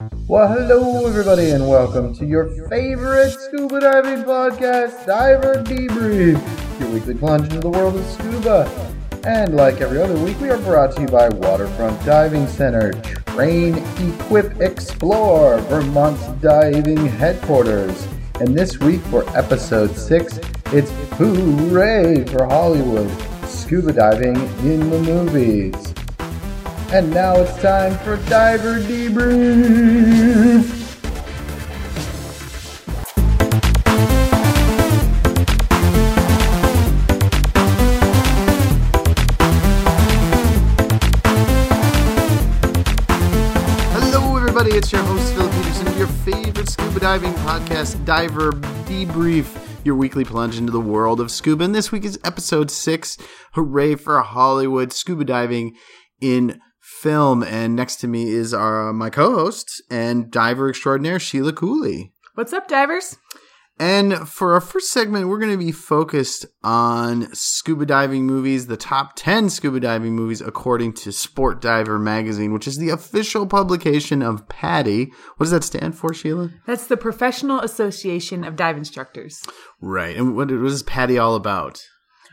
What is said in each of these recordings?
Well, hello, everybody, and welcome to your favorite scuba diving podcast, Diver Debrief, your weekly plunge into the world of scuba. And like every other week, we are brought to you by Waterfront Diving Center, Train, Equip, Explore, Vermont's diving headquarters. And this week for episode six, it's Hooray for Hollywood, scuba diving in the movies. And now it's time for Diver Debrief. Hello, everybody. It's your host, Phil Peterson, your favorite scuba diving podcast, Diver Debrief, your weekly plunge into the world of scuba. And this week is episode six. Hooray for Hollywood scuba diving in film. And next to me is our my co-host and diver extraordinaire, Sheila Cooley. What's up, divers? And for our first segment, we're going to be focused on scuba diving movies, the top 10 scuba diving movies according to Sport Diver magazine, which is the official publication of PADI. What does that stand for, Sheila? That's the Professional Association of Dive Instructors. Right. And what, what is PADI all about?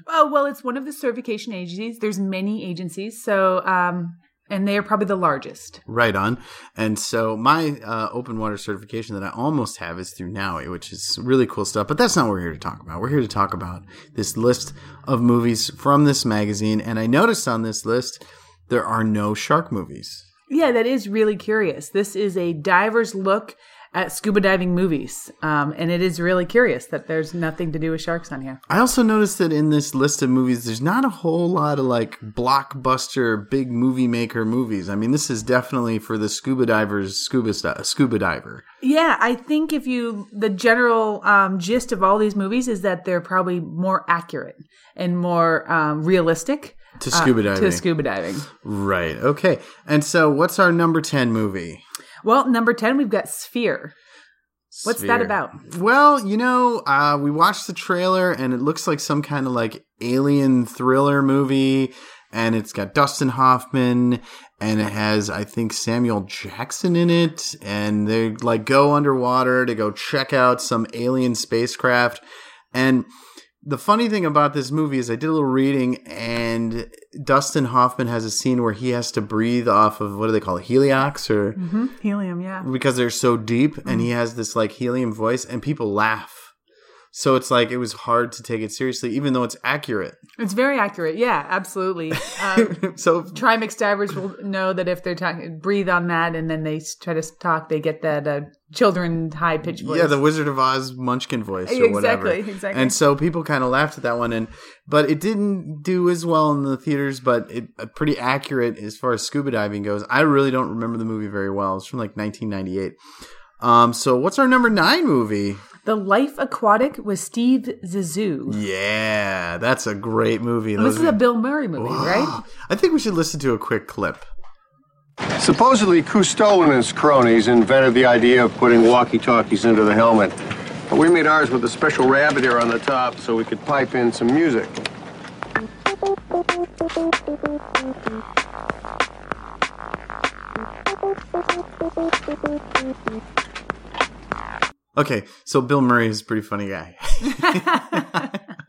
Oh, well, it's one of the certification agencies. There's many agencies, so um, and they are probably the largest. Right on. And so my uh, open water certification that I almost have is through NAUI, which is really cool stuff. But that's not what we're here to talk about. We're here to talk about this list of movies from this magazine. And I noticed on this list there are no shark movies. Yeah, that is really curious. This is a diver's look at scuba diving movies, um, and it is really curious that there's nothing to do with sharks on here. I also noticed that in this list of movies, there's not a whole lot of like blockbuster, big movie maker movies. I mean, this is definitely for the scuba divers, scuba st- scuba diver. Yeah, I think if you the general um, gist of all these movies is that they're probably more accurate and more um, realistic To scuba uh, diving. To scuba diving. Right. Okay. And so, what's our number ten movie? Well, number ten, we've got Sphere. What's that about? Well, you know, uh, we watched the trailer and it looks like some kind of like alien thriller movie. And it's got Dustin Hoffman and it has, I think, Samuel Jackson in it. And they like go underwater to go check out some alien spacecraft. And the funny thing about this movie is I did a little reading and Dustin Hoffman has a scene where he has to breathe off of what do they call it? Heliox or hmm Helium, yeah. because they're so deep and he has this like helium voice and people laugh. So it's like it was hard to take it seriously, even though it's accurate. It's very accurate. Yeah, absolutely. Um, so trimix divers will know that if they're talking, breathe on that, and then they try to talk, they get that uh, children high pitch voice. yeah, the Wizard of Oz Munchkin voice or whatever. Exactly, exactly. And so people kind of laughed at that one, and but it didn't do as well in the theaters. But it uh, pretty accurate as far as scuba diving goes. I really don't remember the movie very well. It's from like 1998. Um, so what's our number nine movie? The Life Aquatic with Steve Zissou. Yeah, that's a great movie. This Those is a Bill Murray movie, right? I think we should listen to a quick clip. Supposedly, Cousteau and his cronies invented the idea of putting walkie-talkies into the helmet. But we made ours with a special rabbit ear on the top so we could pipe in some music. Okay, so Bill Murray is a pretty funny guy.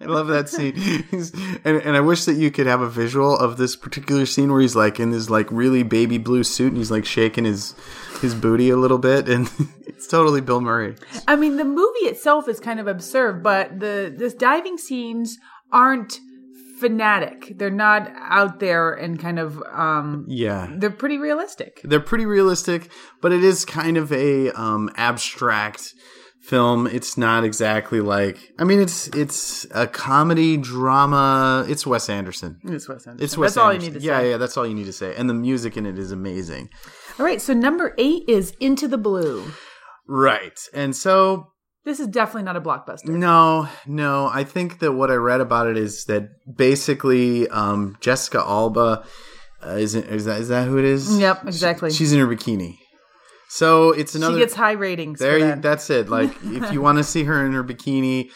I love that scene. He's, and, and I wish that you could have a visual of this particular scene where he's like in this like really baby blue suit and he's like shaking his his booty a little bit and it's totally Bill Murray. I mean, the movie itself is kind of absurd, but the this diving scenes aren't fanatic. They're not out there and kind of um Yeah. they're pretty realistic. They're pretty realistic, but it is kind of a um abstract film. It's not exactly like I mean it's it's a comedy drama. It's Wes Anderson. It's Wes Anderson. It's Wes That's all you Anderson. need to yeah, say. yeah, that's all you need to say. And the music in it is amazing. All right, so number 8 is Into the Blue. Right. And so This is definitely not a blockbuster. no, no, I think that what I read about it is that basically um Jessica Alba uh, is it, is that is that who it is? Yep, exactly. She's in her bikini. So it's another she gets high ratings. There, for you, that. that's it. Like, if you want to see her in her bikini,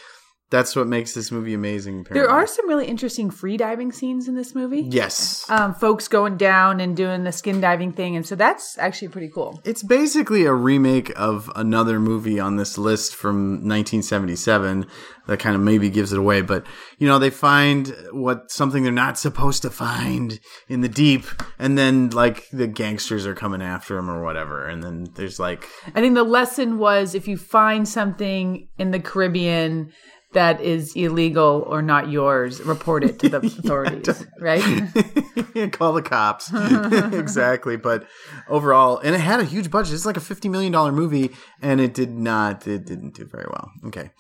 That's what makes this movie amazing. There are some really interesting free diving scenes in this movie. yes. Um, folks going down and doing the skin diving thing, and so that's actually pretty cool. It's basically a remake of another movie on this list from 1977 that kind of maybe gives it away. But you know, they find what something they're not supposed to find in the deep, and then like the gangsters are coming after them or whatever, and then there's like I think the lesson was if you find something in the Caribbean that is illegal or not yours, report it to the authorities, right? call the cops exactly but overall and it had a huge budget it's like a 50 million dollar movie and it did not it didn't do very well okay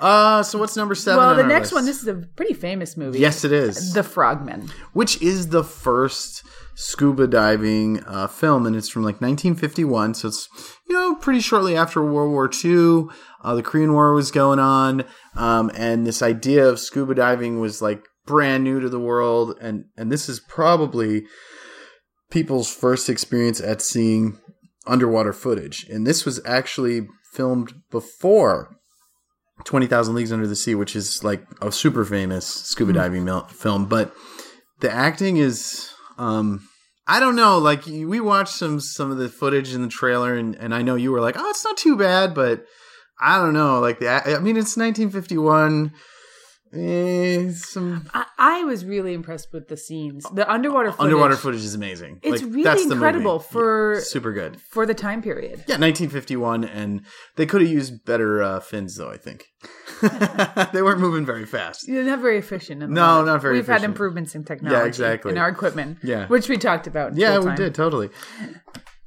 uh so what's number seven well, the next list? one, this is a pretty famous movie. yes it is The Frogmen. which is the first scuba diving uh, film, and it's from like 1951. So it's you know pretty shortly after World War II. Uh, the Korean War was going on, um, and this idea of scuba diving was like brand new to the world, and and this is probably people's first experience at seeing underwater footage, and this was actually filmed before 20,000 Leagues Under the Sea, which is like a super famous scuba diving mil- film. But the acting is, um, I don't know. Like we watched some some of the footage in the trailer, and, and I know you were like, oh, it's not too bad, but I don't know. Like the, I mean, it's 1951. Eh, some I, I was really impressed with the scenes. The underwater footage. underwater footage is amazing. It's Like, really that's incredible for- Yeah, super good. for the time period. Yeah, 1951, and they could have used better uh, fins, though. I think they weren't moving very fast. They're not very efficient. No, moment. not very We've had improvements in technology. Yeah, exactly. In our equipment. Yeah. Which we talked about. Yeah, we did totally.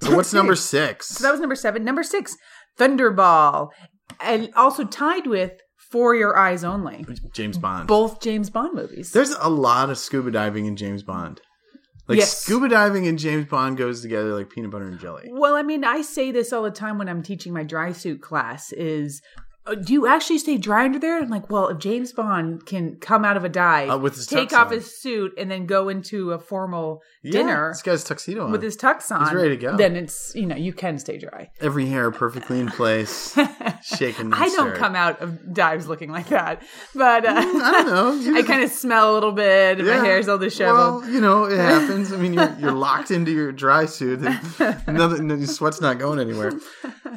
So what's number six? So that was number seven. Number six, Thunderball. And also tied with For Your Eyes Only. James Bond. Both James Bond movies. There's a lot of scuba diving in James Bond. Like Yes. scuba diving and James Bond goes together like peanut butter and jelly. Well, I mean, I say this all the time when I'm teaching my dry suit class is do you actually stay dry under there? I'm like, well, if James Bond can come out of a dive, Uh, with his take off on. his suit, and then go into a formal Yeah, dinner This guy's tuxedo on. with his tux on, he's ready to go. then it's you know you can stay dry. Every hair perfectly in place, shaking. I don't come out of dives looking like that, but uh, I don't know. I kind of smell a little bit, Yeah. my hair's all disheveled. Well, you know, it happens. I mean, you're, you're locked into your dry suit. And nothing, sweat's not going anywhere.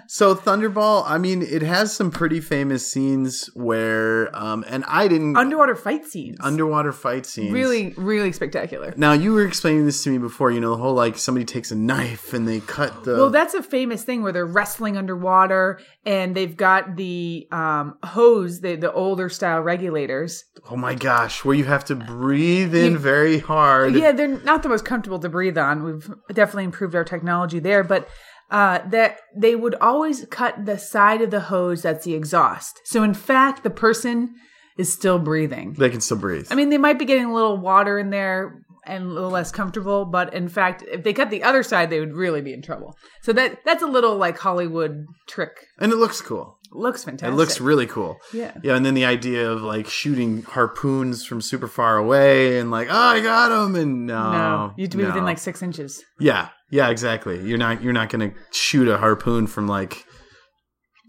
So Thunderball, I mean, it has some pretty famous scenes where, um, and I didn't Underwater fight scenes, underwater fight scenes. really, really spectacular. Now you were explaining this to me before. You know, the whole like somebody takes a knife and they cut the. Well, that's a famous thing where they're wrestling underwater and they've got the um, hose, the, the older style regulators. oh my gosh, where you have to breathe in very hard. Yeah, they're not the most comfortable to breathe on. We've definitely improved our technology there, but uh, that they would always cut the side of the hose that's the exhaust. So in fact, the person is still breathing. They can still breathe. I mean, they might be getting a little water in there and a little less comfortable, but in fact, if they cut the other side, they would really be in trouble. So that that's a little like Hollywood trick. and it looks cool. Looks fantastic. It looks really cool. Yeah. Yeah, and then the idea of like shooting harpoons from super far away and like, oh, I got him, and no, no, you'd be within like six inches. yeah, yeah, exactly. You're not you're not gonna shoot a harpoon from like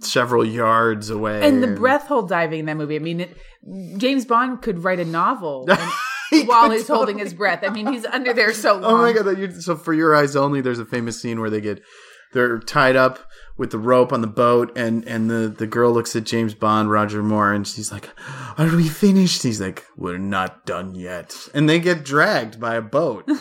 several yards away. And the breath hold diving in that movie. I mean, it, James Bond could write a novel and- He while he's holding his breath. I mean, he's under there so long. Oh my god! That you, so for your eyes only, there's a famous scene where they get they're tied up with the rope on the boat, and and the the girl looks at James Bond, Roger Moore, and she's like, "Are we finished?" He's like, "We're not done yet," and they get dragged by a boat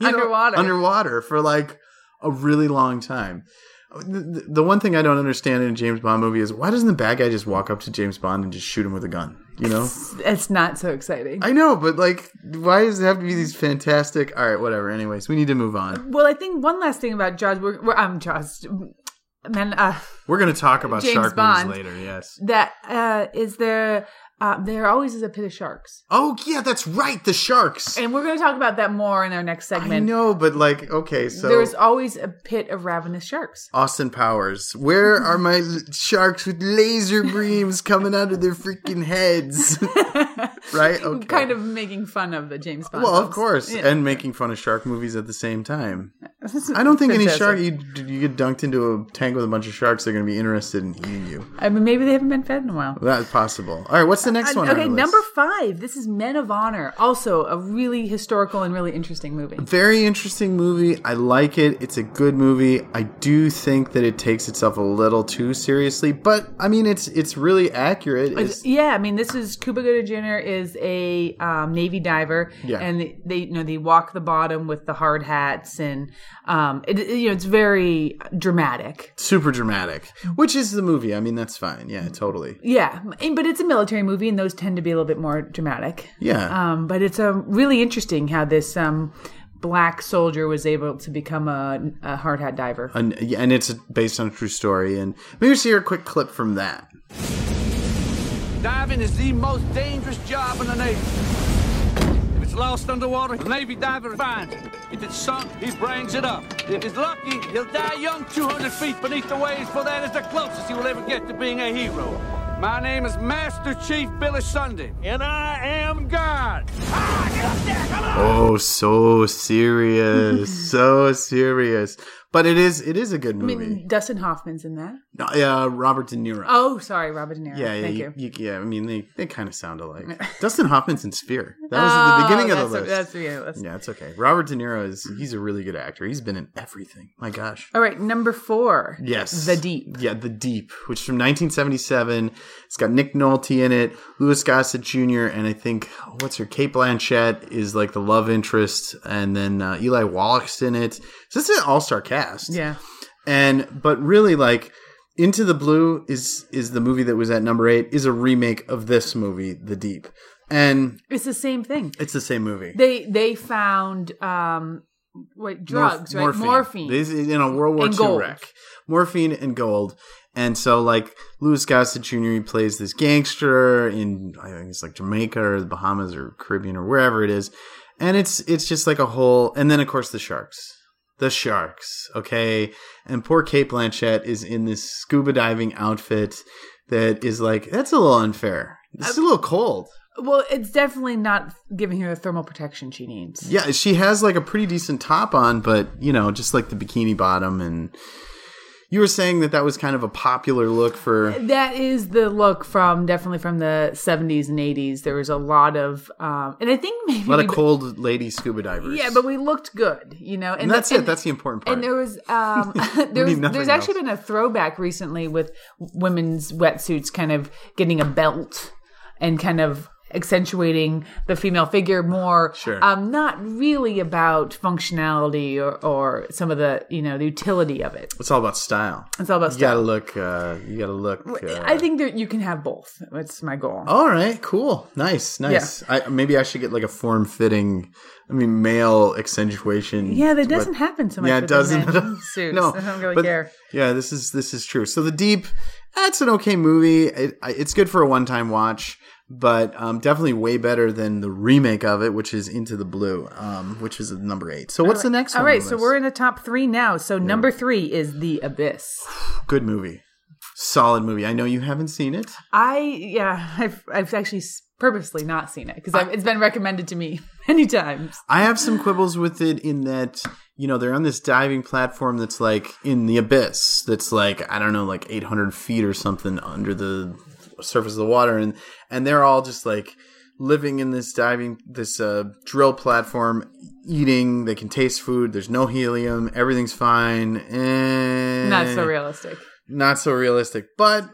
You know, Underwater. underwater for like a really long time. The, the one thing I don't understand in a James Bond movie is why doesn't the bad guy just walk up to James Bond and just shoot him with a gun? You know. It's not so exciting. I know, but like, why does it have to be these fantastic? All right, whatever. Anyways, we need to move on. well, I think one last thing about Jaws, we're, we're um, Jaws, man, uh, We're going to talk about James shark Bond. movies later. Yes. that uh, is there. Uh, there always is a pit of sharks, Oh yeah, that's right. The sharks. and we're going to talk about that more in our next segment. I know, but like, okay, so There is always a pit of ravenous sharks. Austin Powers. Where are my sharks with laser beams coming out of their freaking heads? right. Okay. Kind of making fun of the James Bond. Well, of course, Yeah. and making fun of shark movies at the same time. I don't think any shark you you get dunked into a tank with a bunch of sharks. They're going to be interested in eating you. I mean, maybe they haven't been fed in a while. That's possible. All right, what's the next uh, one? on Okay, list? number five. This is Men of Honor. Also, a really historical and really interesting movie. Very interesting movie. I like it. It's a good movie. I do think that it takes itself a little too seriously, but I mean, it's it's really accurate. Uh, it's, Yeah, I mean, this is Cuba Gooding Jr. is a um, Navy diver, Yeah. and they, they, you know, they walk the bottom with the hard hats, and um, it, it- you know, it's very dramatic. super dramatic, which is the movie. I mean, that's fine. Yeah, totally. Yeah, but it's a military movie, and those tend to be a little bit more dramatic. Yeah. Um, but it's um, really interesting how this um, black soldier was able to become a, a hard hat diver. and, and it's based on a true story. And maybe hear a quick clip from that. Diving is the most dangerous job in the Navy. If it's lost underwater, the Navy diver finds it. If it's sunk, he brings it up. If he's lucky, he'll die young 200 feet beneath the waves, for that is the closest he will ever get to being a hero. My name is Master Chief Billy Sunday, and I am God. Ah, get up there! Oh, so serious, so serious. But it is it is a good movie. I mean, Dustin Hoffman's in that. No, yeah, Robert De Niro. Oh, sorry, Robert De Niro. Yeah, yeah, Thank you, you. you- yeah. I mean, they, they kind of sound alike. Dustin Hoffman's in Sphere. That was at the beginning of the Oh, list. that's, That's, yeah, that's, yeah, it's okay. Robert De Niro is he's a really good actor. He's been in everything. My gosh. All right, number four. Yes. The Deep. Yeah, The Deep, which is from 1977. It's got Nick Nolte in it, Louis Gossett Jr., and I think, what's her, Kate Blanchett is like the love interest, and then uh, Eli Wallach's in it. So this is an all star cast. Yeah. And, but really, like, Into the Blue is is the movie that was at number eight, is a remake of this movie, The Deep. And It's the same thing. it's the same movie. They they found um wait, drugs, right? Morphine. This is in a World War And II gold. wreck. Morphine and gold. And so, like, Louis Gossett Jr. he plays this gangster in, I think it's like Jamaica or the Bahamas or Caribbean or wherever it is. And it's it's just like a whole. And then, of course, the sharks. The sharks, okay? And poor Kate Blanchett is in this scuba diving outfit that is like, that's a little unfair. This is a little cold. well, it's definitely not giving her the thermal protection she needs. Yeah, she has like a pretty decent top on, but you know, just like the bikini bottom. And you were saying that that was kind of a popular look for. That is the look from definitely from the 70s and 80s. There was a lot of um and I think maybe A lot of cold lady scuba divers. Yeah, but we looked good, you know. and that's the- it. That's the important part. And there was um, there's need nothing there's actually else. been a throwback recently with women's wetsuits kind of getting a belt and kind of accentuating the female figure more. Sure. Um, not really about functionality or, or some of the you know the utility of it. it's all about style. It's all about style. You gotta look. Uh, you gotta look. Uh, I think that you can have both. That's my goal. all right, cool, nice, nice. I, maybe I should get like a form fitting. I mean, male accentuation. yeah, that doesn't happen so much. Yeah, it doesn't. suits. no, I don't really but- care. Yeah, this is this is true. So the deep, that's an okay movie. It, it's good for a one time watch, but um, definitely way better than the remake of it, which is Into the Blue, um, which is number eight. So what's the next All one? right, on so we're in the top three now. So number three is The Abyss. good movie, solid movie. I know you haven't seen it. I yeah, I've I've actually purposely not seen it because it's been recommended to me many times. I have some quibbles with it in that you know they're on this diving platform that's like in the abyss. That's like I don't know, like 800 feet or something under the surface of the water, and and they're all just like living in this diving this uh, drill platform, eating. They can taste food. There's no helium. Everything's fine. And Not so realistic. not so realistic but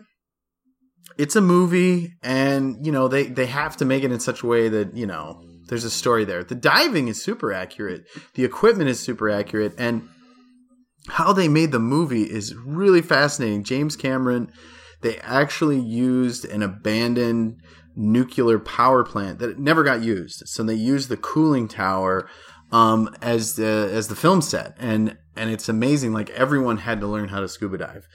it's a movie and you know they they have to make it in such a way that you know there's a story there the diving is super accurate the equipment is super accurate and how they made the movie is really fascinating james cameron they actually used an abandoned nuclear power plant that never got used so they used the cooling tower um, as the as the film set and and it's amazing like everyone had to learn how to scuba dive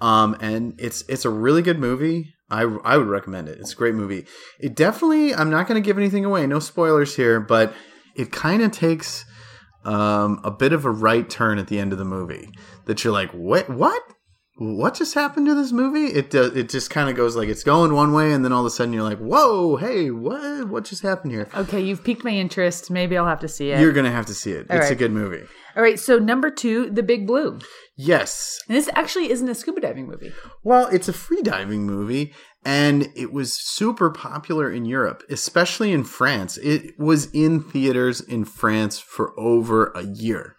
um, and it's it's a really good movie. I I would recommend it. It's a great movie. It definitely. I'm not going to give anything away. No spoilers here, but it kind of takes um, a bit of a right turn at the end of the movie. That you're like, what? What? What just happened to this movie? It does. It just kind of goes like it's going one way, and then all of a sudden you're like, whoa, hey, what? What just happened here? Okay, you've piqued my interest. Maybe I'll have to see it. You're gonna have to see it. it's a good movie. All right, so number two, The Big Blue. Yes. And this actually isn't a scuba diving movie. Well, it's a free diving movie, and it was super popular in Europe, especially in France. It was in theaters in France for over a year.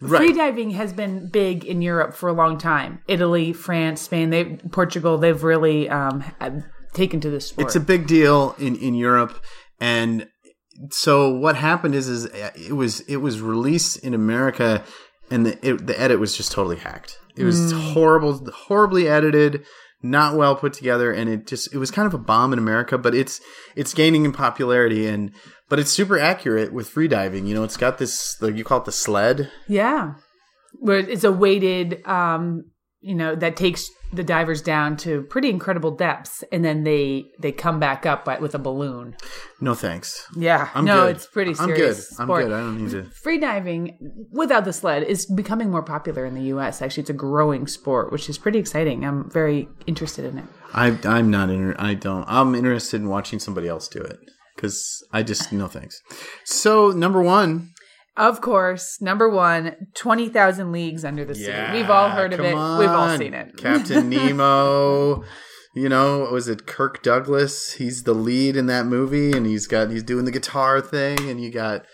Free diving has been big in Europe for a long time. Italy, France, Spain, they Portugal, they've really um, taken to this sport. It's a big deal in in Europe, and so what happened is is it was it was released in America, and the it, the edit was just totally hacked. It was horrible, horribly edited, not well put together, and it just it was kind of a bomb in America. But it's it's gaining in popularity, and but it's super accurate with free diving. You know, it's got this you call it the sled. yeah. Where it's a weighted um, you know, that takes the divers down to pretty incredible depths and then they they come back up by, with a balloon. No thanks. Yeah. I'm no, good. it's pretty serious I'm good. serious. I'm good. I don't need to. Free diving without the sled is becoming more popular in the US. Actually, it's a growing sport, which is pretty exciting. I'm very interested in it. I I'm not inter- I don't. I'm interested in watching somebody else do it because I just no thanks. So number one, Of course, number one, 20,000 Leagues Under the Sea. We've all heard of it. We've all seen it. Captain Nemo. You know, was it Kirk Douglas? He's the lead in that movie, and he's got he's doing the guitar thing, and you got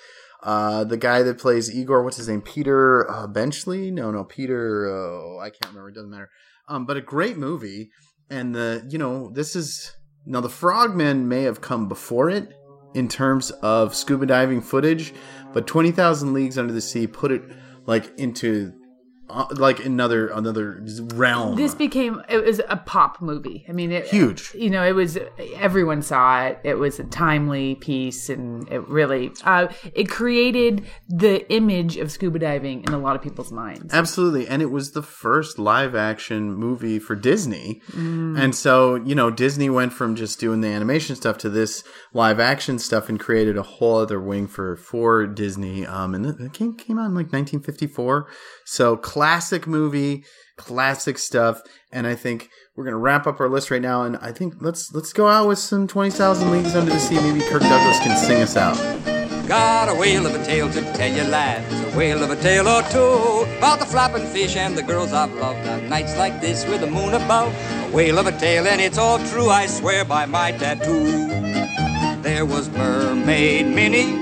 uh, the guy that plays Igor. What's his name? Peter uh, Benchley? No, no, Peter. Oh, I can't remember. It doesn't matter. Um, but a great movie, and the you know this is now the Frogmen may have come before it in terms of scuba diving footage, but Twenty Thousand Leagues Under the Sea put it like into uh, like another another realm. This became it was a pop movie. I mean, it, Huge. You know, it was everyone saw it. It was a timely piece, and it really uh, it created the image of scuba diving in a lot of people's minds. Absolutely. And it was the first live action movie for Disney. Mm. And so, you know, Disney went from just doing the animation stuff to this live action stuff and created a whole other wing for for Disney. Um and it came, came out in like 1954. So classic movie, classic stuff. And I think we're gonna wrap up our list right now and I think let's let's go out with some twenty thousand leagues under the sea. Maybe Kirk Douglas can sing us out. Got a whale of a tale to tell you lads, a whale of a tale or two about the flapping fish and the girls I've loved on nights like this with the moon above. A whale of a tale and it's all true, I swear by my tattoo. There was Mermaid Minnie,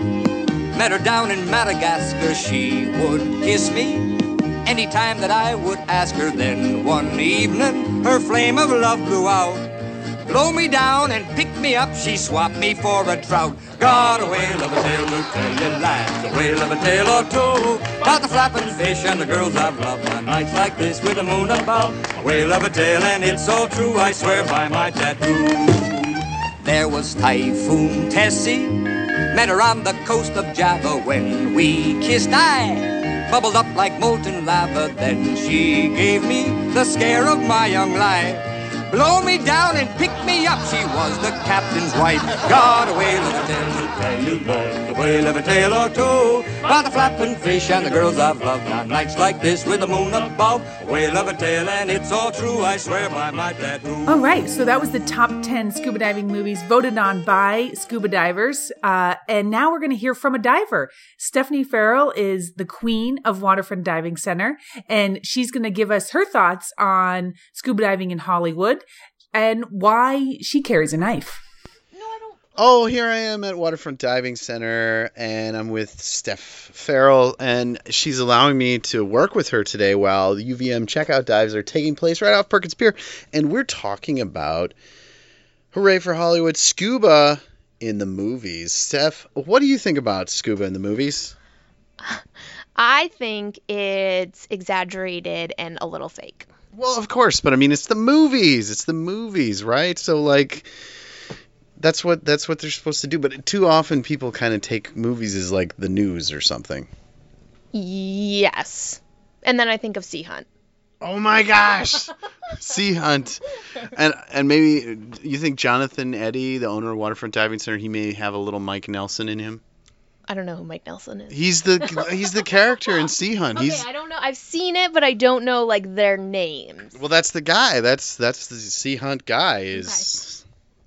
met her down in Madagascar. She would kiss me anytime that I would ask her. Then one evening, her flame of love blew out. Blow me down and pick me up, she swapped me for a trout. Got a whale of a tale to tell you lads, a whale of a tale or two. About the flapping fish and the girls I've loved on nights like this with the moon above. A whale of a tale and it's all true, I swear by my tattoo. There was Typhoon Tessie, met her on the coast of Java when we kissed. I bubbled up like molten lava, then she gave me the scare of my young life. Blow me down and pick me up. She was the captain's wife. Got a whale of a tale you, lads, a tale or two. About the flapping fish and the girls I've loved on nights like this with the moon above. A whale of a tale and it's all true. I swear by my tattoo. All right, so that was the top 10 scuba diving movies voted on by scuba divers. Uh, and now we're going to hear from a diver. Stephanie Farrell is the queen of Waterfront Diving Center, and she's going to give us her thoughts on scuba diving in Hollywood and why she carries a knife. No, I don't. Oh, here I am at Waterfront Diving Center, and I'm with Steph Farrell, and she's allowing me to work with her today while the UVM checkout dives are taking place right off Perkins Pier, and we're talking about Hooray for Hollywood scuba in the movies. Steph, what do you think about scuba in the movies? I think it's exaggerated and a little fake. Well, of course, but I mean, it's the movies. It's the movies, right? So like. That's what that's what they're supposed to do, but too often people kind of take movies as like the news or something. Yes. And then I think of Sea Hunt. Oh my gosh, Sea Hunt, and and maybe you think Jonathan Eddy, the owner of Waterfront Diving Center, he may have a little Mike Nelson in him. I don't know who Mike Nelson is. He's the he's the character in Sea Hunt. okay, He's I don't know. I've seen it, but I don't know like their names. well, that's the guy. That's that's the Sea Hunt guy. Is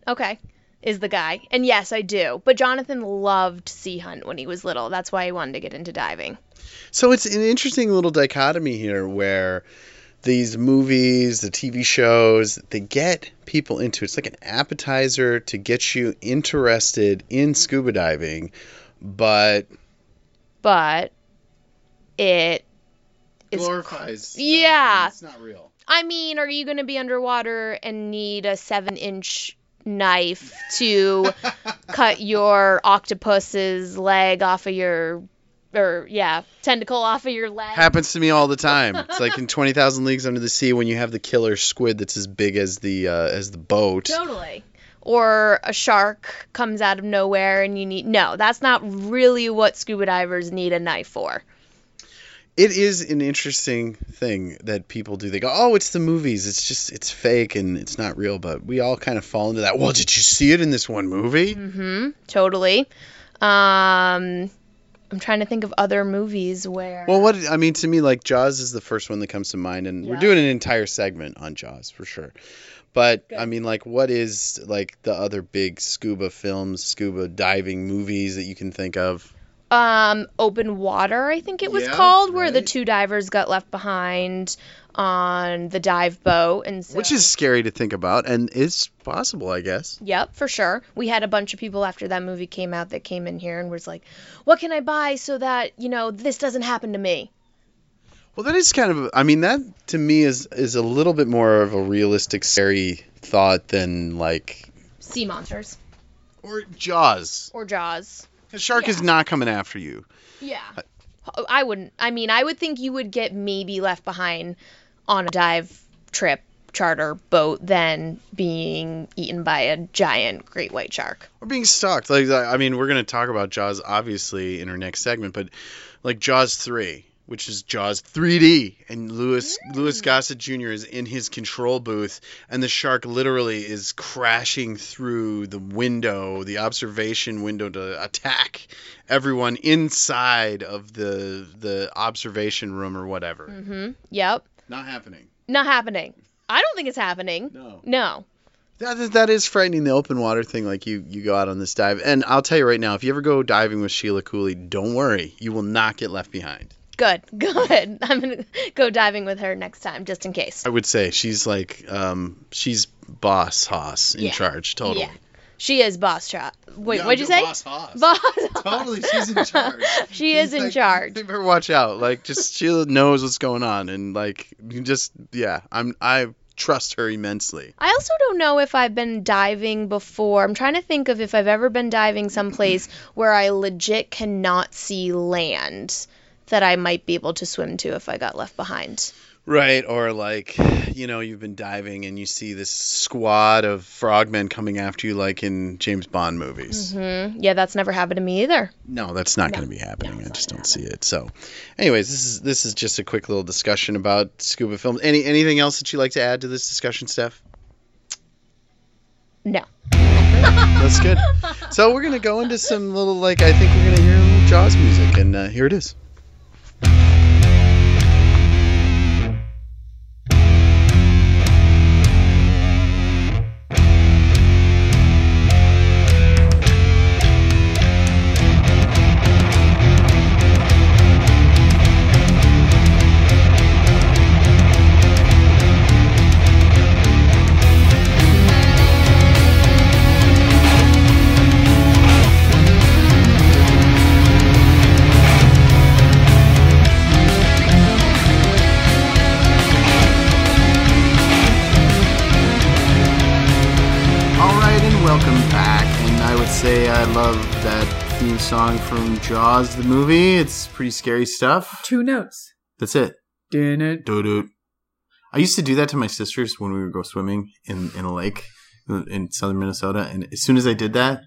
Okay. is the guy. And yes, I do. But Jonathan loved Sea Hunt when he was little. That's why he wanted to get into diving. So it's an interesting little dichotomy here where these movies, the TV shows, they get people into it. It's like an appetizer to get you interested in scuba diving, but But it is glorifies. Yeah. It's not real. I mean, are you going to be underwater and need a seven inch knife to cut your octopus's leg off of your, or yeah, tentacle off of your leg? Happens to me all the time. It's like in Twenty Thousand Leagues Under the Sea when you have the killer squid that's as big as the uh, as the boat. Totally. Or a shark comes out of nowhere and you need. No, that's not really what scuba divers need a knife for. It is an interesting thing that people do. They go, "Oh, it's the movies. It's just it's fake and it's not real." But we all kind of fall into that. Well, did you see it in this one movie? Mm-hmm. Totally. Um, I'm trying to think of other movies where. Well, what I mean to me, like Jaws is the first one that comes to mind, and we're doing an entire segment on Jaws for sure. But I mean, like, what is like the other big scuba films, scuba diving movies that you can think of? um open water i think it was Yeah, called where the two divers got left behind on the dive boat and so, Which is scary to think about, and it's possible, I guess. yep for sure we had a bunch of people after that movie came out that came in here and was like what can i buy so that you know this doesn't happen to me Well, that is kind of. I mean, that to me is is a little bit more of a realistic, scary thought than like sea monsters or Jaws. or jaws A shark is not coming after you. yeah uh, oh, i wouldn't i mean i would think you would get maybe left behind on a dive trip charter boat than being eaten by a giant great white shark We're being stalked. Like, I mean, we're gonna talk about Jaws obviously in our next segment, but like Jaws three, which is Jaws 3D, and Louis Louis Gossett Jr. is in his control booth, and the shark literally is crashing through the window, the observation window, to attack everyone inside of the the observation room or whatever. mm-hmm yep Not happening. Not happening. I don't think it's happening. No. No. That is, that is frightening. The open water thing, like you you go out on this dive, and I'll tell you right now, if you ever go diving with Sheila Cooley, don't worry, you will not get left behind. Good. Good. I'm gonna go diving with her next time, just in case. I would say she's like um she's boss Haas in Yeah. charge, totally. Yeah. She is boss shot. Wait, Yeah, what'd you say? Boss Haas. Boss. Totally, she's in charge. she is in Like, charge. You better watch out. Like, just she knows what's going on, and like, you just yeah, I'm I trust her immensely. I also don't know if I've been diving before. I'm trying to think of if I've ever been diving someplace where I legit cannot see land that I might be able to swim to if I got left behind. Right, or like, you know, you've been diving and you see this squad of frogmen coming after you, like in James Bond movies. Mm-hmm. Yeah, that's never happened to me either. No, that's not going to be happening. I just don't see it. So, anyways, this is this is just a quick little discussion about scuba films. Any anything else that you'd like to add to this discussion, Steph? No. That's good. So we're gonna go into some little like I think we're gonna hear a little Jaws music, and uh, here it is. All song from Jaws, the movie. It's pretty scary stuff. Two notes. That's it. Dun it. Doo doo. I used to do that to my sisters when we would go swimming in, in a lake in southern Minnesota. And as soon as I did that,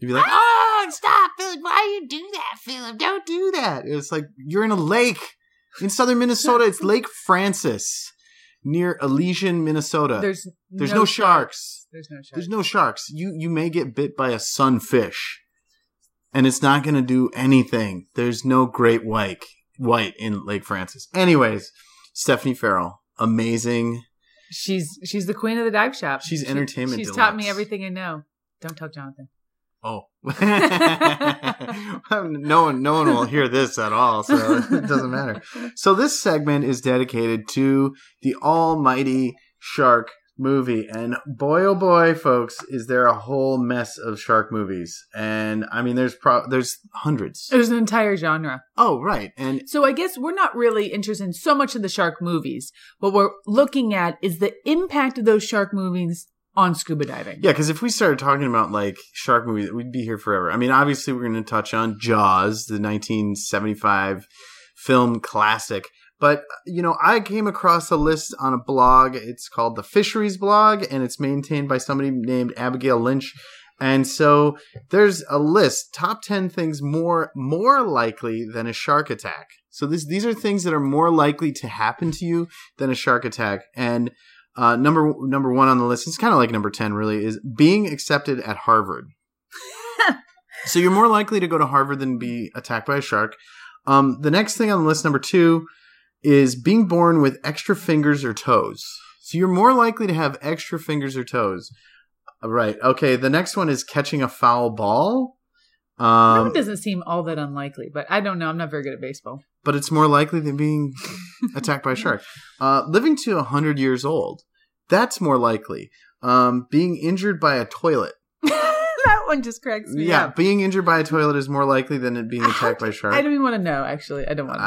they'd be like, ah! "Oh, stop, Philip! Why you do that, Philip? Don't do that!" It was like you're in a lake in southern Minnesota. It's Lake Francis near Elysian, Minnesota. There's, There's no, sharks. There's no sharks. There's no sharks. You you may get bit by a sunfish, and it's not going to do anything. There's no great white white in Lake Francis. Anyways, Stephanie Farrell, amazing. She's she's the queen of the dive shop. She's She- entertainment She's taught me everything I know. Don't tell Jonathan. Oh, no one, no one will hear this at all, so it doesn't matter. So this segment is dedicated to the almighty shark movie, and boy, oh boy, folks, is there a whole mess of shark movies? And I mean, there's pro- there's hundreds. There's an entire genre. Oh, right, and So I guess we're not really interested in so much in the shark movies. What we're looking at is the impact of those shark movies on scuba diving. Yeah, because if we started talking about like shark movies, we'd be here forever. I mean, obviously, we're going to touch on Jaws, the 1975 film classic. But, you know, I came across a list on a blog. It's called the Fisheries blog, and it's maintained by somebody named Abigail Lynch. And so there's a list, top 10 things more more likely than a shark attack. So this, these are things that are more likely to happen to you than a shark attack. And uh, number number one on the list, it's kind of like number ten, really, is being accepted at Harvard. so you're more likely to go to Harvard than be attacked by a shark. Um, the next thing on the list, number two, is being born with extra fingers or toes. So you're more likely to have extra fingers or toes. Uh, Right. Okay. The next one is catching a foul ball. that Um, one doesn't seem all that unlikely, but I don't know. I'm not very good at baseball. but it's more likely than being attacked by a shark. Uh, living to 100 years old, that's more likely. Um, being injured by a toilet. that one just cracks me Yeah, up. being injured by a toilet is more likely than it being attacked by shark. I don't even want to know, actually. I don't want to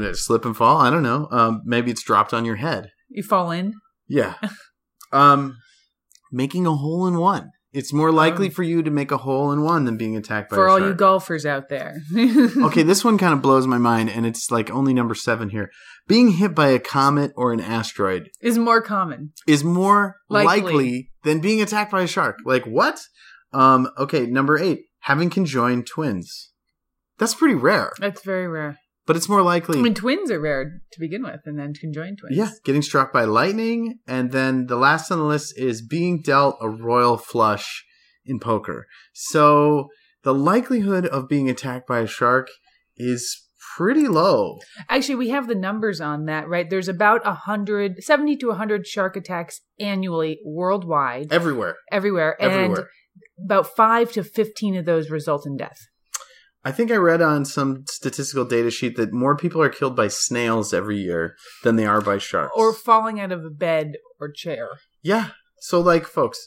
know. I, slip and fall. I don't know. Um, maybe it's dropped on your head. you fall in? Yeah. um, making a hole in one. It's more likely Oh. for you to make a hole in one than being attacked by a shark. For all you golfers out there. okay, this one kind of blows my mind, and it's like only number seven here. Being hit by a comet or an asteroid Is more common. is more Likely. likely, than being attacked by a shark. Like what? Um, okay, number eight, having conjoined twins. That's pretty rare, That's very rare. but it's more likely. I mean, twins are rare to begin with, and then conjoined twins. yeah, getting struck by lightning, and then the last on the list is being dealt a royal flush in poker. So the likelihood of being attacked by a shark is pretty low. Actually, we have the numbers on that, right? There's about a hundred, seventy to hundred shark attacks annually worldwide, Everywhere. everywhere, Everywhere. About five to fifteen of those result in death. I think I read on some statistical data sheet that more people are killed by snails every year than they are by sharks. Or falling out of a bed or chair. yeah. So like folks,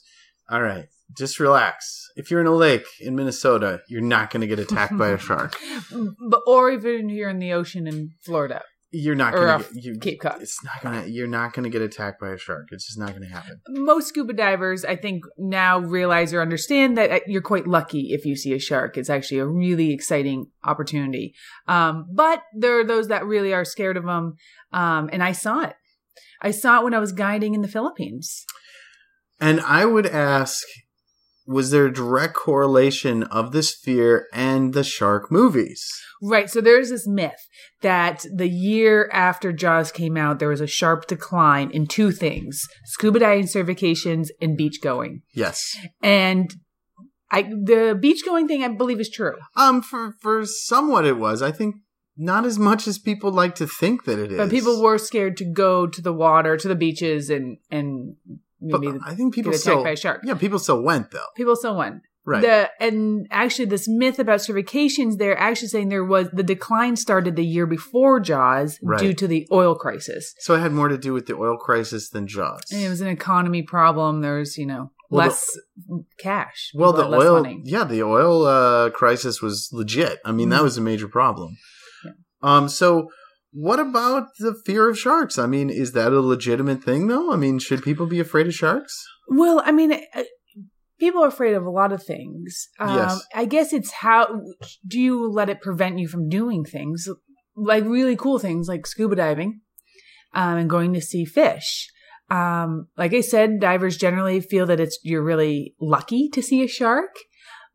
all right, just relax. If you're in a lake in Minnesota, you're not going to get attacked by a shark. But or even you're in the ocean in Florida. You're not off to you, Cape Cod. It's not going to you're not going to get attacked by a shark. It's just not going to happen. Most scuba divers, I think, now realize or understand that uh, you're quite lucky if you see a shark. It's actually a really exciting opportunity. Um, but there are those that really are scared of them. Um, and I saw it. I saw it when I was guiding in the Philippines. And I would ask was there a direct correlation of this fear and the shark movies? Right. So there's this myth that the year after Jaws came out, there was a sharp decline in two things scuba diving certifications and beach going. Yes. And I, the beach going thing, I believe, is true. Um, for for somewhat it was. I think not as much as people like to think that it is. But people were scared to go to the water, to the beaches, and and But maybe I think people get attacked still. by a shark. Yeah, people still went though. people still went. Right. The and actually, this myth about certifications, they're actually saying there was the decline started the year before Jaws Right. due to the oil crisis. so it had more to do with the oil crisis than Jaws. And it was an economy problem. There's you know Well, the- less cash. well, the less oil, money. yeah, the oil uh, crisis was legit. I mean, that Mhm. was a major problem. Yeah. Um, so what about the fear of sharks? I mean, is that a legitimate thing though? I mean, should people be afraid of sharks? Well, I mean, uh, people are afraid of a lot of things. Um, Yes. I guess it's how do you let it prevent you from doing things like really cool things like scuba diving um, and going to see fish. Um, like I said, divers generally feel that it's you're really lucky to see a shark.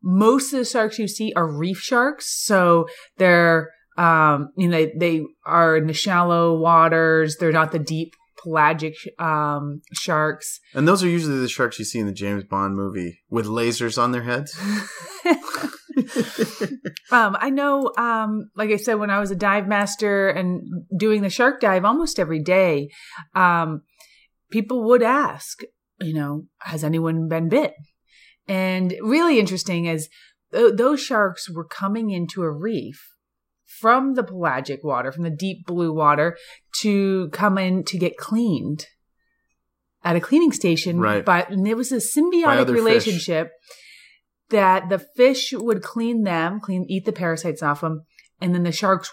Most of the sharks you see are reef sharks, so they're um, you know they, they are in the shallow waters. They're not the deep pelagic um, sharks. And those are usually the sharks you see in the James Bond movie with lasers on their heads. um, I know, um, like I said, when I was a dive master and doing the shark dive almost every day, um, people would ask, you know, has anyone been bit? And really interesting is th- those sharks were coming into a reef from the pelagic water, from the deep blue water, to come in to get cleaned at a cleaning station. Right. But and it was a symbiotic other fish. relationship that the fish would clean them, clean, eat the parasites off them, and then the sharks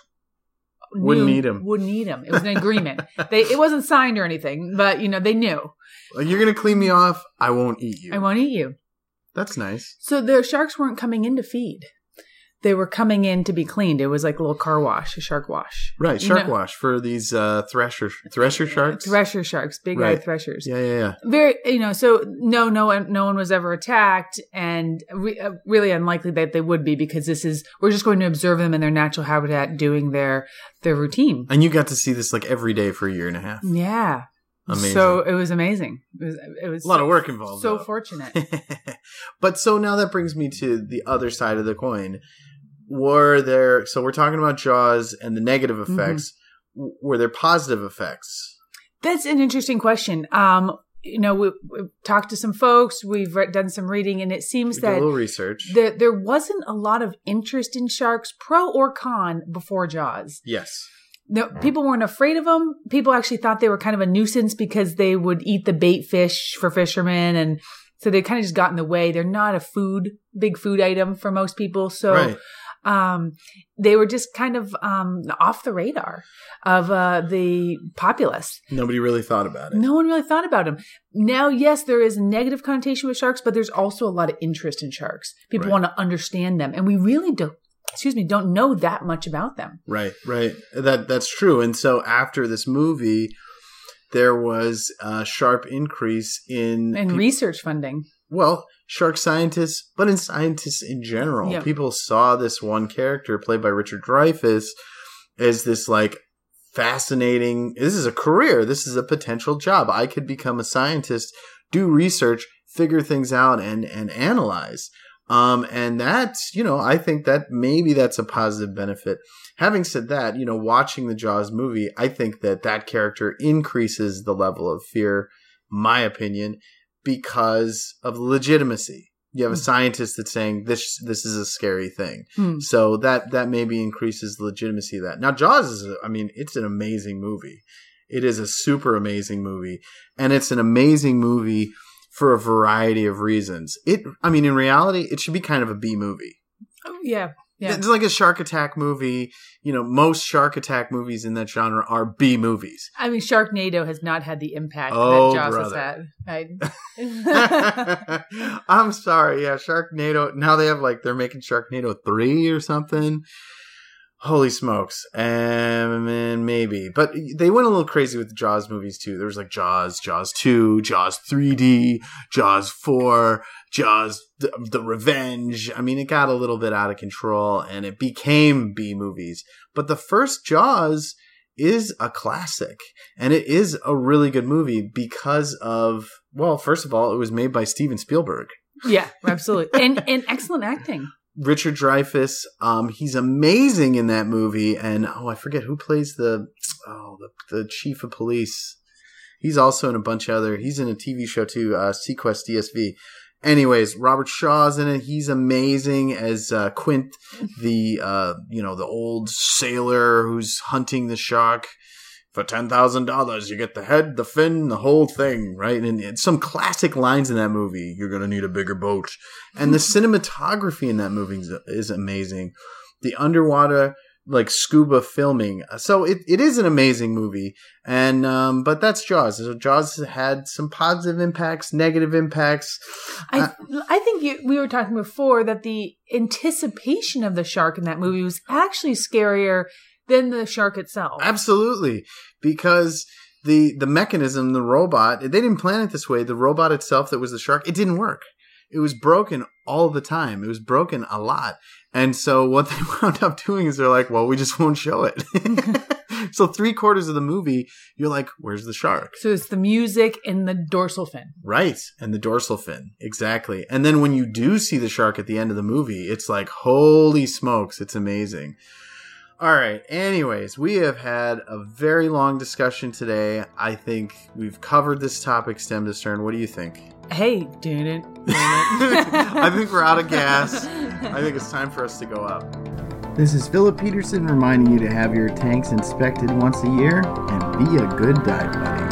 Wouldn't eat them. Wouldn't eat them. It was an agreement. they it wasn't signed or anything, but you know they knew. You're gonna clean me off. I won't eat you. I won't eat you. That's nice. So the sharks weren't coming in to feed. They were coming in to be cleaned. It was like a little car wash, a shark wash. Right, You shark know- wash for these uh, thresher thresher sharks. Thresher sharks, big Right. eyed threshers. Yeah, yeah, yeah. Very, you know, so no, no one, no one was ever attacked, and re- uh, really unlikely that they would be because this is we're just going to observe them in their natural habitat doing their their routine. And you got to see this like every day for a year and a half. Yeah, Amazing. So it was amazing. It was, it was a lot of work involved. So though. fortunate. but so now that brings me to the other side of the coin. Were there? So we're talking about Jaws and the negative Mm-hmm. effects. Were there positive effects? That's an interesting question. Um, you know, we, we've talked to some folks, we've re- done some reading, and it seems We did a that little research. there there wasn't a lot of interest in sharks, pro or con, before Jaws. yes. No, people weren't afraid of them. People actually thought they were kind of a nuisance because they would eat the bait fish for fishermen, and so they kind of just got in the way. They're not a food, big food item for most people. So, Right. Um, they were just kind of um, off the radar of uh, the populace. Nobody really thought about it. No one really thought about them. Now, yes, there is a negative connotation with sharks, but there's also a lot of interest in sharks. People Right. want to understand them, and we really don't. Excuse me, don't know that much about them. Right, right. That that's true. And so after this movie, there was a sharp increase in And peop- research funding. Well, shark scientists, but in scientists in general. Yeah. People saw this one character played by Richard Dreyfuss as this like fascinating this is a career, this is a potential job. I could become a scientist, do research, figure things out and and analyze. Um, and that's, you know, I think that maybe that's a positive benefit. Having said that, you know, watching the Jaws movie, I think that that character increases the level of fear, my opinion, because of legitimacy. You have a scientist that's saying this this is a scary thing, Hmm. so that that maybe increases the legitimacy of that. Now, Jaws is, a, I mean, it's an amazing movie. It is a super amazing movie, and it's an amazing movie for a variety of reasons. It, I mean, in reality, it should be kind of a B movie. Oh, yeah, yeah. It's like a shark attack movie. You know, most shark attack movies in that genre are B movies. I mean, Sharknado has not had the impact Oh, that Jaws brother. has had. I, I'm sorry. Yeah, Sharknado. Now they have like they're making Sharknado three or something. Holy smokes! Um, and maybe, but they went a little crazy with the Jaws movies too. There was like Jaws, Jaws two, Jaws 3D, Jaws four, Jaws the, the Revenge. I mean, it got a little bit out of control, and it became B movies. But the first Jaws is a classic and it is a really good movie because of well first of all it was made by steven spielberg yeah, absolutely, and and excellent acting. Richard dreyfuss um he's amazing in that movie and oh i forget who plays the oh the, the chief of police. He's also in a bunch of other he's in a tv show too uh seaQuest DSV anyways robert shaw's in it. He's amazing as uh quint the uh you know the old sailor who's hunting the shark for ten thousand dollars, you get the head, the fin, the whole thing, right? And, some classic lines in that movie. You're gonna need a bigger boat, and the cinematography in that movie is, amazing. The underwater like scuba filming, so it, it is an amazing movie. And um, but that's Jaws. So Jaws had some positive impacts, negative impacts. I I think you, we were talking before that the anticipation of the shark in that movie was actually scarier than the shark itself. Absolutely, because the the mechanism, the robot, they didn't plan it this way. The robot itself, that was the shark, it didn't work. It was broken all the time. It was broken a lot, and so what they wound up doing is they're like, "Well, we just won't show it." so three quarters of the movie, you're like, "Where's the shark?" So it's the music and the dorsal fin. Right, and the dorsal fin, exactly. And then when you do see the shark at the end of the movie, it's like, "Holy smokes!" It's amazing. All right. Anyways, we have had a very long discussion today. I think we've covered this topic stem to stern. What do you think? Hey, did it? I think we're out of gas. I think it's time for us to go up. This is Philip Peterson reminding you to have your tanks inspected once a year and be a good dive buddy.